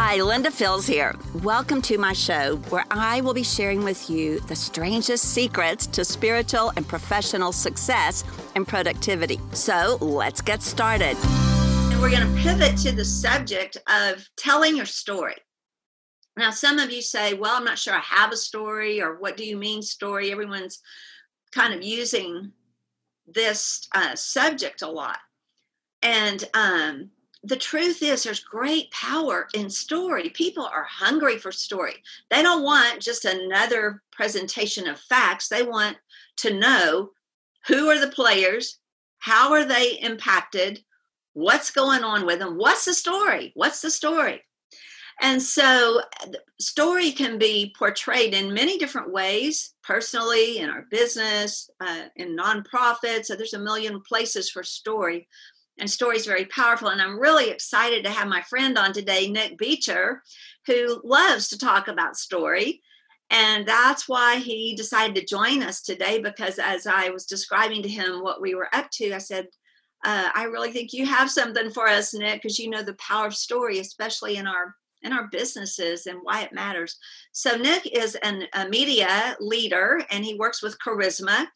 Hi, Linda Fields here. Welcome to my show where I will be sharing with you the strangest secrets to spiritual and professional success and productivity. So let's get started. And we're going to pivot to the subject of telling your story. Now, some of you say, well, I'm not sure I have a story, or what do you mean story? Everyone's kind of using this uh, subject a lot. And um, the truth is there's great power in story. People are hungry for story. They don't want just another presentation of facts. They want to know who are the players how are they impacted what's going on with them what's the story what's the story? And so story can be portrayed in many different ways personally in our business uh, in nonprofits. So there's a million places for story and story is very powerful. And I'm really excited to have my friend on today, Nick Beecher, who loves to talk about story. And that's why he decided to join us today because as I was describing to him what we were up to, I said, uh, I really think you have something for us, Nick, because you know the power of story, especially in our in our businesses and why it matters. So Nick is an, a media leader and he works with Charisma.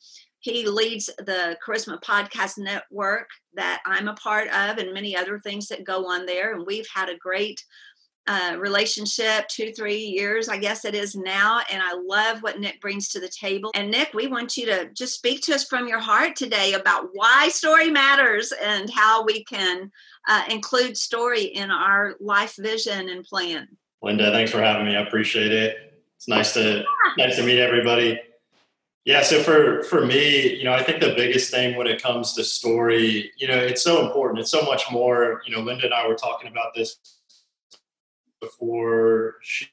He leads the Charisma Podcast Network that I'm a part of, and many other things that go on there. And we've had a great uh, relationship, two, three years, I guess it is now. And I love what Nick brings to the table. And Nick, we want you to just speak to us from your heart today about why story matters and how we can uh, include story in our life vision and plan. Linda, thanks for having me. I appreciate it. It's nice to yeah. nice to meet everybody. Yeah, so for for me, you know, I think the biggest thing when it comes to story, you know, it's so important. It's so much more. You know, Linda and I were talking about this before she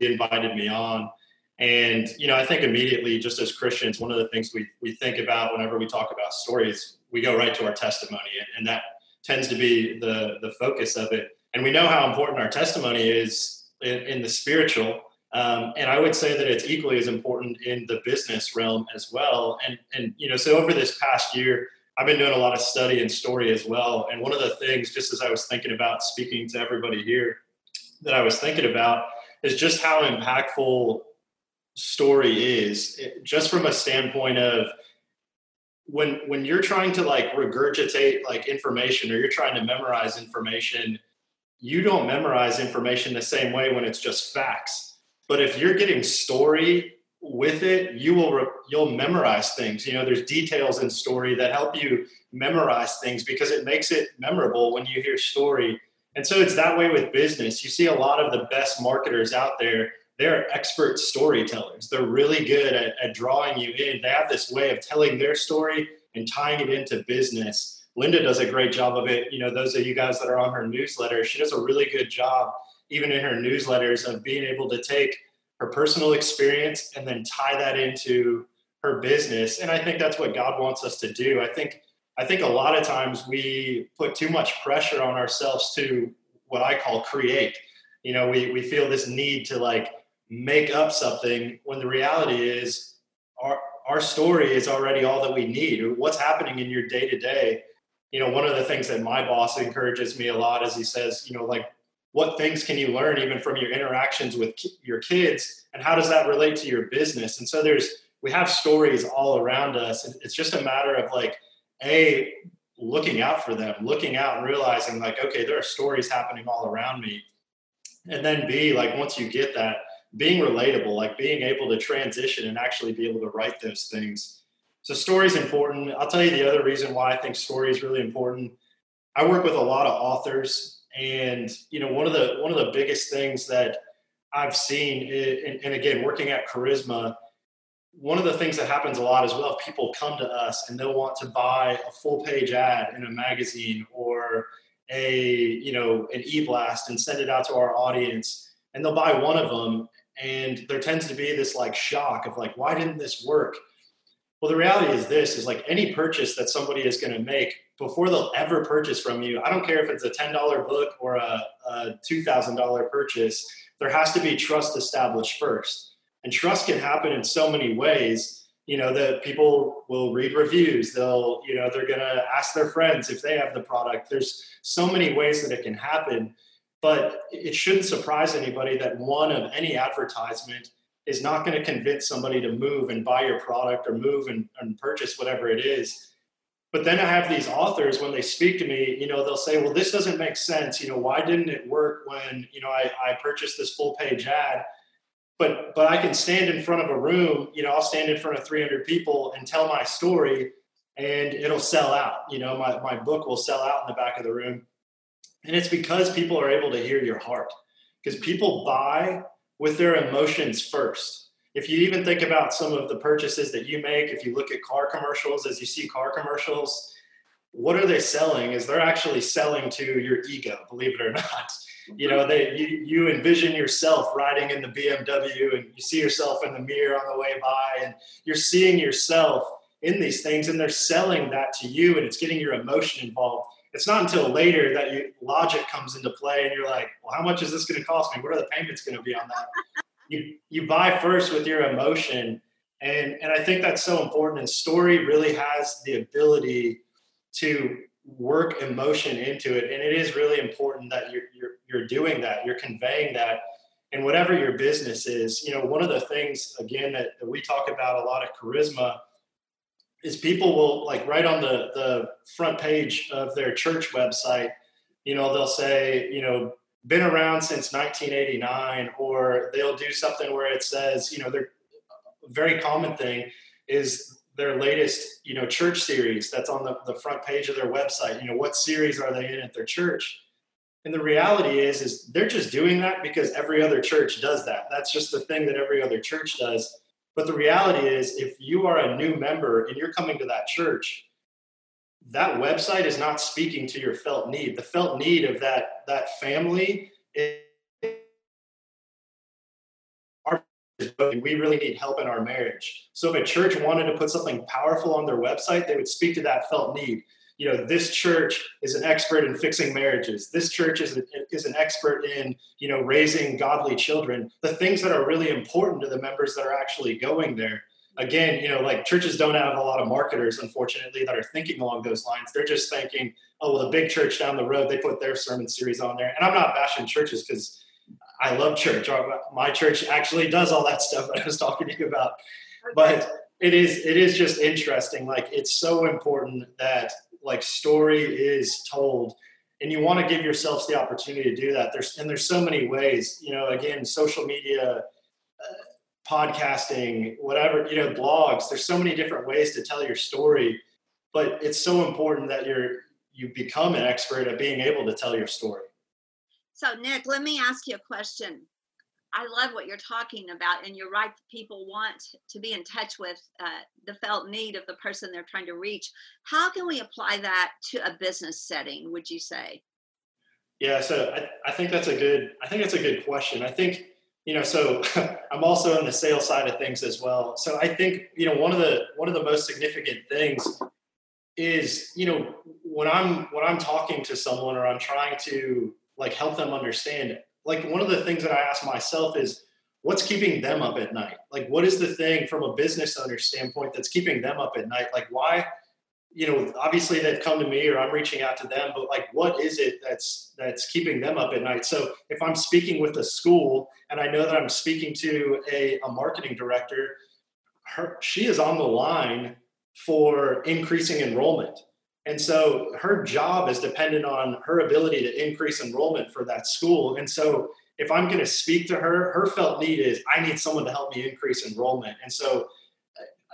invited me on, and you know, I think immediately, just as Christians, one of the things we we think about whenever we talk about stories, we go right to our testimony, and that tends to be the the focus of it. And we know how important our testimony is in, in the spiritual um, and I would say that it's equally as important in the business realm as well. And and you know, so over this past year, I've been doing a lot of study and story as well. And one of the things, just as I was thinking about speaking to everybody here, that I was thinking about is just how impactful story is, just from a standpoint of when when you're trying to like regurgitate like information or you're trying to memorize information, you don't memorize information the same way when it's just facts but if you're getting story with it, you will you'll memorize things. You know, there's details in story that help you memorize things because it makes it memorable when you hear story. And so it's that way with business. You see a lot of the best marketers out there. They're expert storytellers. They're really good at, at drawing you in. They have this way of telling their story and tying it into business. Linda does a great job of it. You know, those of you guys that are on her newsletter, she does a really good job even in her newsletters, of being able to take her personal experience and then tie that into her business. And I think that's what God wants us to do. I think I think a lot of times we put too much pressure on ourselves to what I call create. You know, we we feel this need to like make up something when the reality is our our story is already all that we need. What's happening in your day to day? You know, one of the things that my boss encourages me a lot is he says, you know, like what things can you learn even from your interactions with ki- your kids and how does that relate to your business? And so there's we have stories all around us and it's just a matter of like a looking out for them looking out and realizing like okay there are stories happening all around me. And then b like once you get that being relatable like being able to transition and actually be able to write those things. So story is important. I'll tell you the other reason why i think story is really important. I work with a lot of authors and you know, one of the one of the biggest things that I've seen, and, and again, working at Charisma, one of the things that happens a lot as well, If people come to us and they'll want to buy a full page ad in a magazine or a you know an e-blast and send it out to our audience and they'll buy one of them and there tends to be this like shock of like why didn't this work? Well the reality is this is like any purchase that somebody is going to make before they'll ever purchase from you, I don't care if it's a $10 book or a, a $2,000 purchase, there has to be trust established first. And trust can happen in so many ways. You know, that people will read reviews. They'll, you know, they're going to ask their friends if they have the product. There's so many ways that it can happen. But it shouldn't surprise anybody that one of any advertisement is not going to convince somebody to move and buy your product or move and, and purchase whatever it is. But then I have these authors when they speak to me, you know, they'll say, well, this doesn't make sense. You know, why didn't it work when, you know, I, I purchased this full page ad? But but I can stand in front of a room, you know, I'll stand in front of 300 people and tell my story and it'll sell out. You know, my, my book will sell out in the back of the room. And it's because people are able to hear your heart. Because people buy with their emotions first. If you even think about some of the purchases that you make, if you look at car commercials, as you see car commercials, what are they selling? Is they're actually selling to your ego, believe it or not. You know, they you, you envision yourself riding in the BMW and you see yourself in the mirror on the way by, and you're seeing yourself in these things, and they're selling that to you, and it's getting your emotion involved it's not until later that you, logic comes into play and you're like, well, how much is this going to cost me? What are the payments going to be on that? You, you buy first with your emotion. And, and I think that's so important. And story really has the ability to work emotion into it. And it is really important that you're, you're, you're doing that, you're conveying that. And whatever your business is, you know, one of the things, again, that, that we talk about a lot of Charisma is people will like right on the the front page of their church website you know they'll say you know been around since 1989 or they'll do something where it says you know their very common thing is their latest you know church series that's on the, the front page of their website. You know what series are they in at their church? And the reality is is they're just doing that because every other church does that. That's just the thing that every other church does. But the reality is, if you are a new member and you're coming to that church, that website is not speaking to your felt need. The felt need of that that family is we really need help in our marriage. So if a church wanted to put something powerful on their website, they would speak to that felt need you know this church is an expert in fixing marriages this church is, a, is an expert in you know raising godly children the things that are really important to the members that are actually going there again you know like churches don't have a lot of marketers unfortunately that are thinking along those lines. They're just thinking oh well the big church down the road they put their sermon series on there. And i'm not bashing churches because i love church. My church actually does all that stuff that i was talking to you about. But it is it is just interesting. Like it's so important that like story is told. And you want to give yourselves the opportunity to do that. There's and there's so many ways you know again social media uh, podcasting whatever you know blogs there's so many different ways to tell your story but it's so important that you're you become an expert at being able to tell your story so nick let me ask you a question I love what you're talking about, and you're right. People want to be in touch with uh, the felt need of the person they're trying to reach. How can we apply that to a business setting? Would you say? Yeah, so I, I think that's a good. I think that's a good question. I think you know. So I'm also on the sales side of things as well. So I think you know one of the one of the most significant things is you know when I'm when I'm talking to someone or I'm trying to like help them understand it, like one of the things that I ask myself is what's keeping them up at night? Like what is the thing from a business owner standpoint that's keeping them up at night? Like why you know obviously they've come to me or i'm reaching out to them but like what is it that's that's keeping them up at night so if i'm speaking with a school and i know that i'm speaking to a, a marketing director her she is on the line for increasing enrollment and so her job is dependent on her ability to increase enrollment for that school. And so if I'm going to speak to her, her felt need is I need someone to help me increase enrollment. And so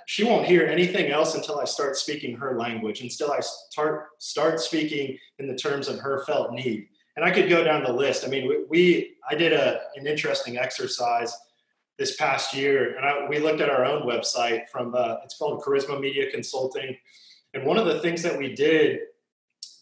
she won't hear anything else until I start speaking her language, until I start start speaking in the terms of her felt need. And I could go down the list. I mean, we, we I did a, an interesting exercise this past year, and I, we looked at our own website from uh, it's called Charisma Media Consulting and one of the things that we did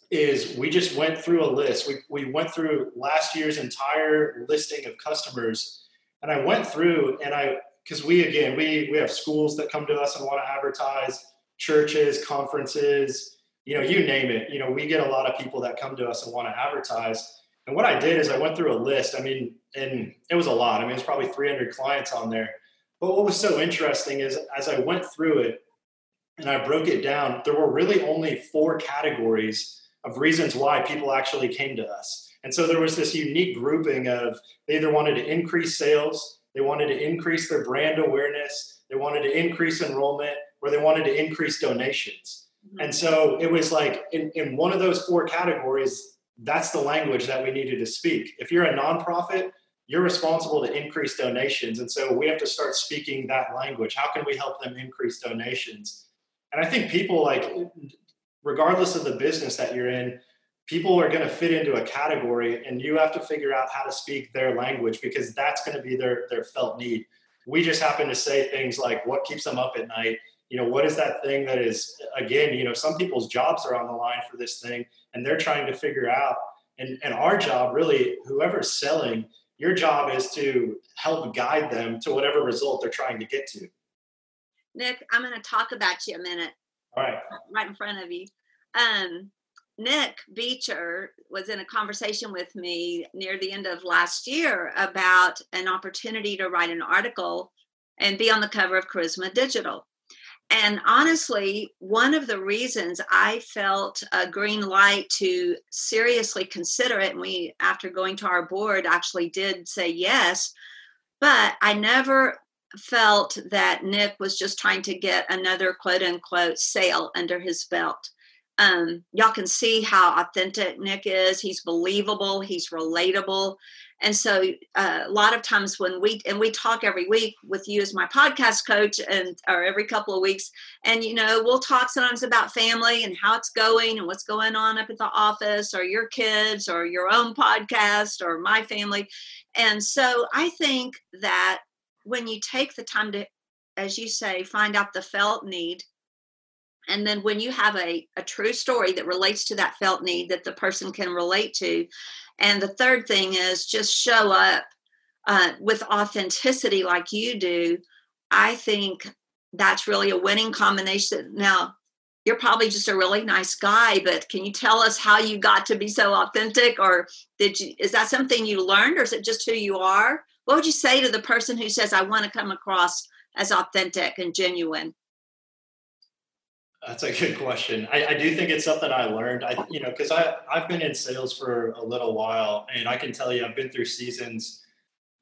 is we just went through a list. We, we went through last year's entire listing of customers. And I went through and I, because we, again, we, we have schools that come to us and want to advertise, churches, conferences, you know, you name it. You know, we get a lot of people that come to us and want to advertise. And what I did is I went through a list. I mean, and it was a lot. I mean, it's probably 300 clients on there. But what was so interesting is as I went through it, and I broke it down, there were really only four categories of reasons why people actually came to us. And so there was this unique grouping of they either wanted to increase sales, they wanted to increase their brand awareness, they wanted to increase enrollment, or they wanted to increase donations. Mm-hmm. And so it was like in, in one of those four categories, that's the language that we needed to speak. If you're a nonprofit, you're responsible to increase donations. And so we have to start speaking that language. How can we help them increase donations? And I think people like, regardless of the business that you're in, people are going to fit into a category and you have to figure out how to speak their language because that's going to be their, their felt need. We just happen to say things like what keeps them up at night. You know, what is that thing that is, again, you know, some people's jobs are on the line for this thing and they're trying to figure out. And, and our job, really, whoever's selling, your job is to help guide them to whatever result they're trying to get to. Nick, I'm going to talk about you a minute. All right. Right in front of you. Um, Nick Beecher was in a conversation with me near the end of last year about an opportunity to write an article and be on the cover of Charisma Digital. And honestly, one of the reasons I felt a green light to seriously consider it, and we, after going to our board, actually did say yes, but I never felt that Nick was just trying to get another quote unquote sale under his belt. Um, y'all can see how authentic Nick is. He's believable, he's relatable. And so uh, a lot of times when we and we talk every week with you as my podcast coach and or every couple of weeks and you know we'll talk sometimes about family and how it's going and what's going on up at the office or your kids or your own podcast or my family. And so i think that when you take the time to as you say find out the felt need and then when you have a, a true story that relates to that felt need that the person can relate to and the third thing is just show up uh, with authenticity like you do. I think that's really a winning combination. Now, you're probably just a really nice guy, but can you tell us how you got to be so authentic? Or did you, is that something you learned or is it just who you are? What would you say to the person who says, I want to come across as authentic and genuine? That's a good question. I, I, do think it's something I learned. I, you know, because I I've been in sales for a little while, and I can tell you, I've been through seasons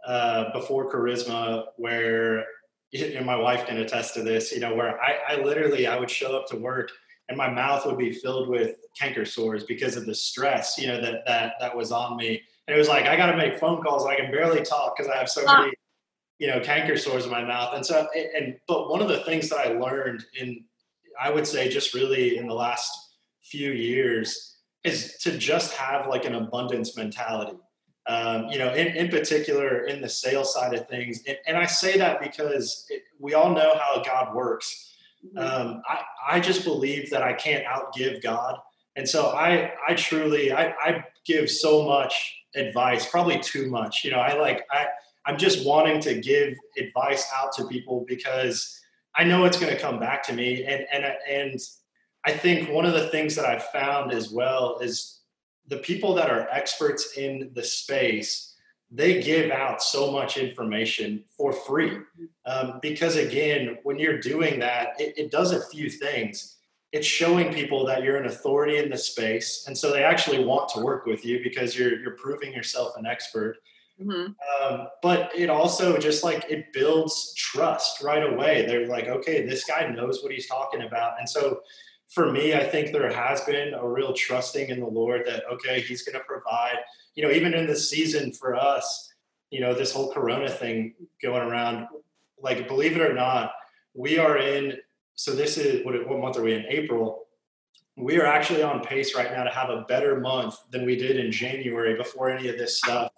uh, before Charisma where, and my wife can attest to this. You know, where I, I literally I would show up to work and my mouth would be filled with canker sores because of the stress. You know that that that was on me, and it was like I got to make phone calls. I can barely talk because I have so many, you know, canker sores in my mouth. And so, and but one of the things that I learned in I would say just really in the last few years is to just have like an abundance mentality. Um, you know, in, in particular in the sales side of things. And, and I say that because it, we all know how God works. Mm-hmm. Um, I, I just believe that I can't outgive God. And so I, I truly, I, I give so much advice, probably too much. You know, I like, I, I'm just wanting to give advice out to people because I know it's going to come back to me. And, and, and I think one of the things that I've found as well is the people that are experts in the space, they give out so much information for free. Um, because again, when you're doing that, it, it does a few things. It's showing people that you're an authority in the space. And so they actually want to work with you because you're, you're proving yourself an expert. Mm-hmm. Um, but it also just like it builds trust right away. They're like, okay, this guy knows what he's talking about. And so for me, I think there has been a real trusting in the Lord that, okay, he's going to provide, you know, even in this season for us, you know, this whole Corona thing going around, like, believe it or not, we are in, so this is, what, what month are we in? April. We are actually on pace right now to have a better month than we did in January before any of this stuff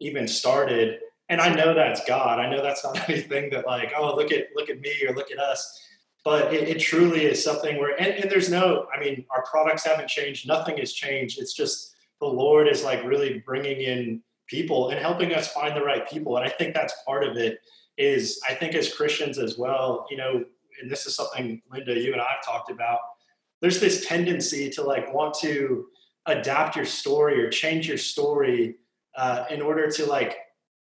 even started and i know that's god. I know that's not anything that like oh look at look at me or look at us. But it, it truly is something where and, and, there's no i mean our products haven't changed. Nothing has changed. It's just the lord is like really bringing in people and helping us find the right people. And i think that's part of it is i think as christians as well you know and this is something linda you and i've talked about there's this tendency to like want to adapt your story or change your story uh, in order to like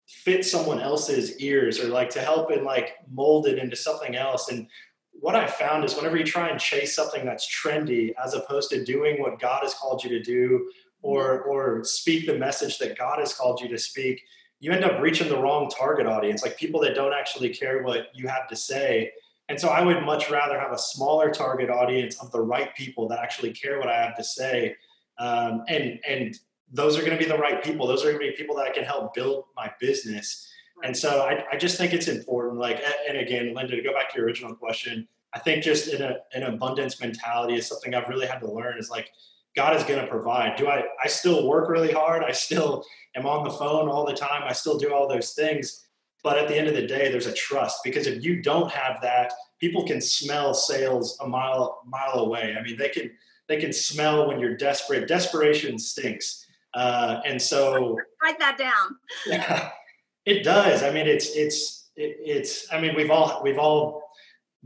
fit someone else's ears or like to help and like mold it into something else. And what I found is whenever you try and chase something that's trendy as opposed to doing what God has called you to do or or speak the message that God has called you to speak, you end up reaching the wrong target audience, like people that don't actually care what you have to say. And so I would much rather have a smaller target audience of the right people that actually care what I have to say. Um, and and those are going to be the right people. Those are going to be people that I can help build my business. And so I, I just think it's important. Like, and again, Linda, to go back to your original question, I think just in a, an abundance mentality is something I've really had to learn is like, God is going to provide. Do I, I still work really hard. I still am on the phone all the time. I still do all those things. But at the end of the day, there's a trust because if you don't have that, people can smell sales a mile, mile away. I mean, they can, they can smell when you're desperate. Desperation stinks. Uh, and so write that down. Yeah, it does. I mean, it's, it's, it, it's, I mean, we've all, we've all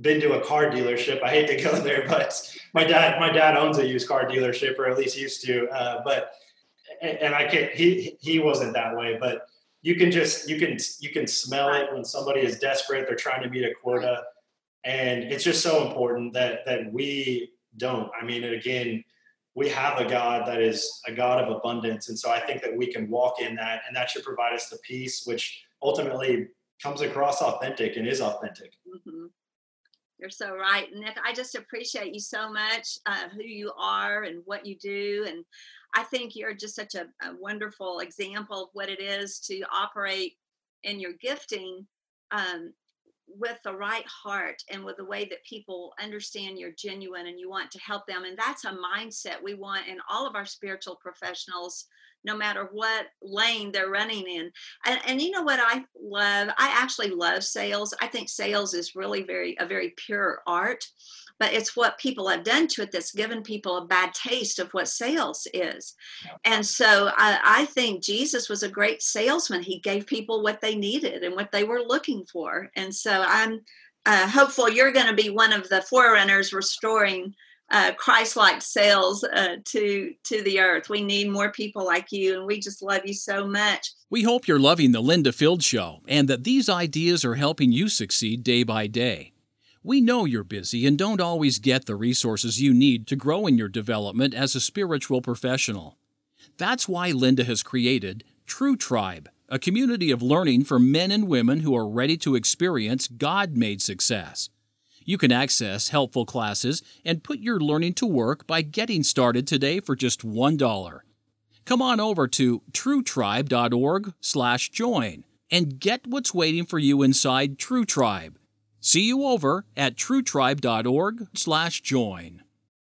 been to a car dealership. I hate to go there, but my dad, my dad owns a used car dealership, or at least used to. Uh, but and I can't. He he wasn't that way, but you can just you can you can smell it when somebody is desperate. They're trying to meet a quota, and it's just so important that that we don't. I mean, again, we have a God that is a God of abundance, and so I think that we can walk in that, and that should provide us the peace, which ultimately comes across authentic and is authentic. Mm-hmm. You're so right, Nick. I just appreciate you so much, uh, who you are and what you do. And I think you're just such a, a, wonderful example of what it is to operate in your gifting um, with the right heart and with the way that people understand you're genuine and you want to help them. And that's a mindset we want in all of our spiritual professionals no matter what lane they're running in. And, and, you know what I love? I actually love sales. I think sales is really very a very pure art, but it's what people have done to it that's given people a bad taste of what sales is. And so I, I think Jesus was a great salesman. He gave people what they needed and what they were looking for. And so I'm uh, hopeful you're going to be one of the forerunners restoring uh, Christ-like sales uh, to to the earth. We need more people like you, and we just love you so much. We hope you're loving the Linda Fields Show, and that these ideas are helping you succeed day by day. We know you're busy and don't always get the resources you need to grow in your development as a spiritual professional. That's why Linda has created True Tribe, a community of learning for men and women who are ready to experience God made success. You can access helpful classes and put your learning to work by getting started today for just $1. Come on over to truetribe.org/join and get what's waiting for you inside True Tribe. See you over at truetribe.org/join.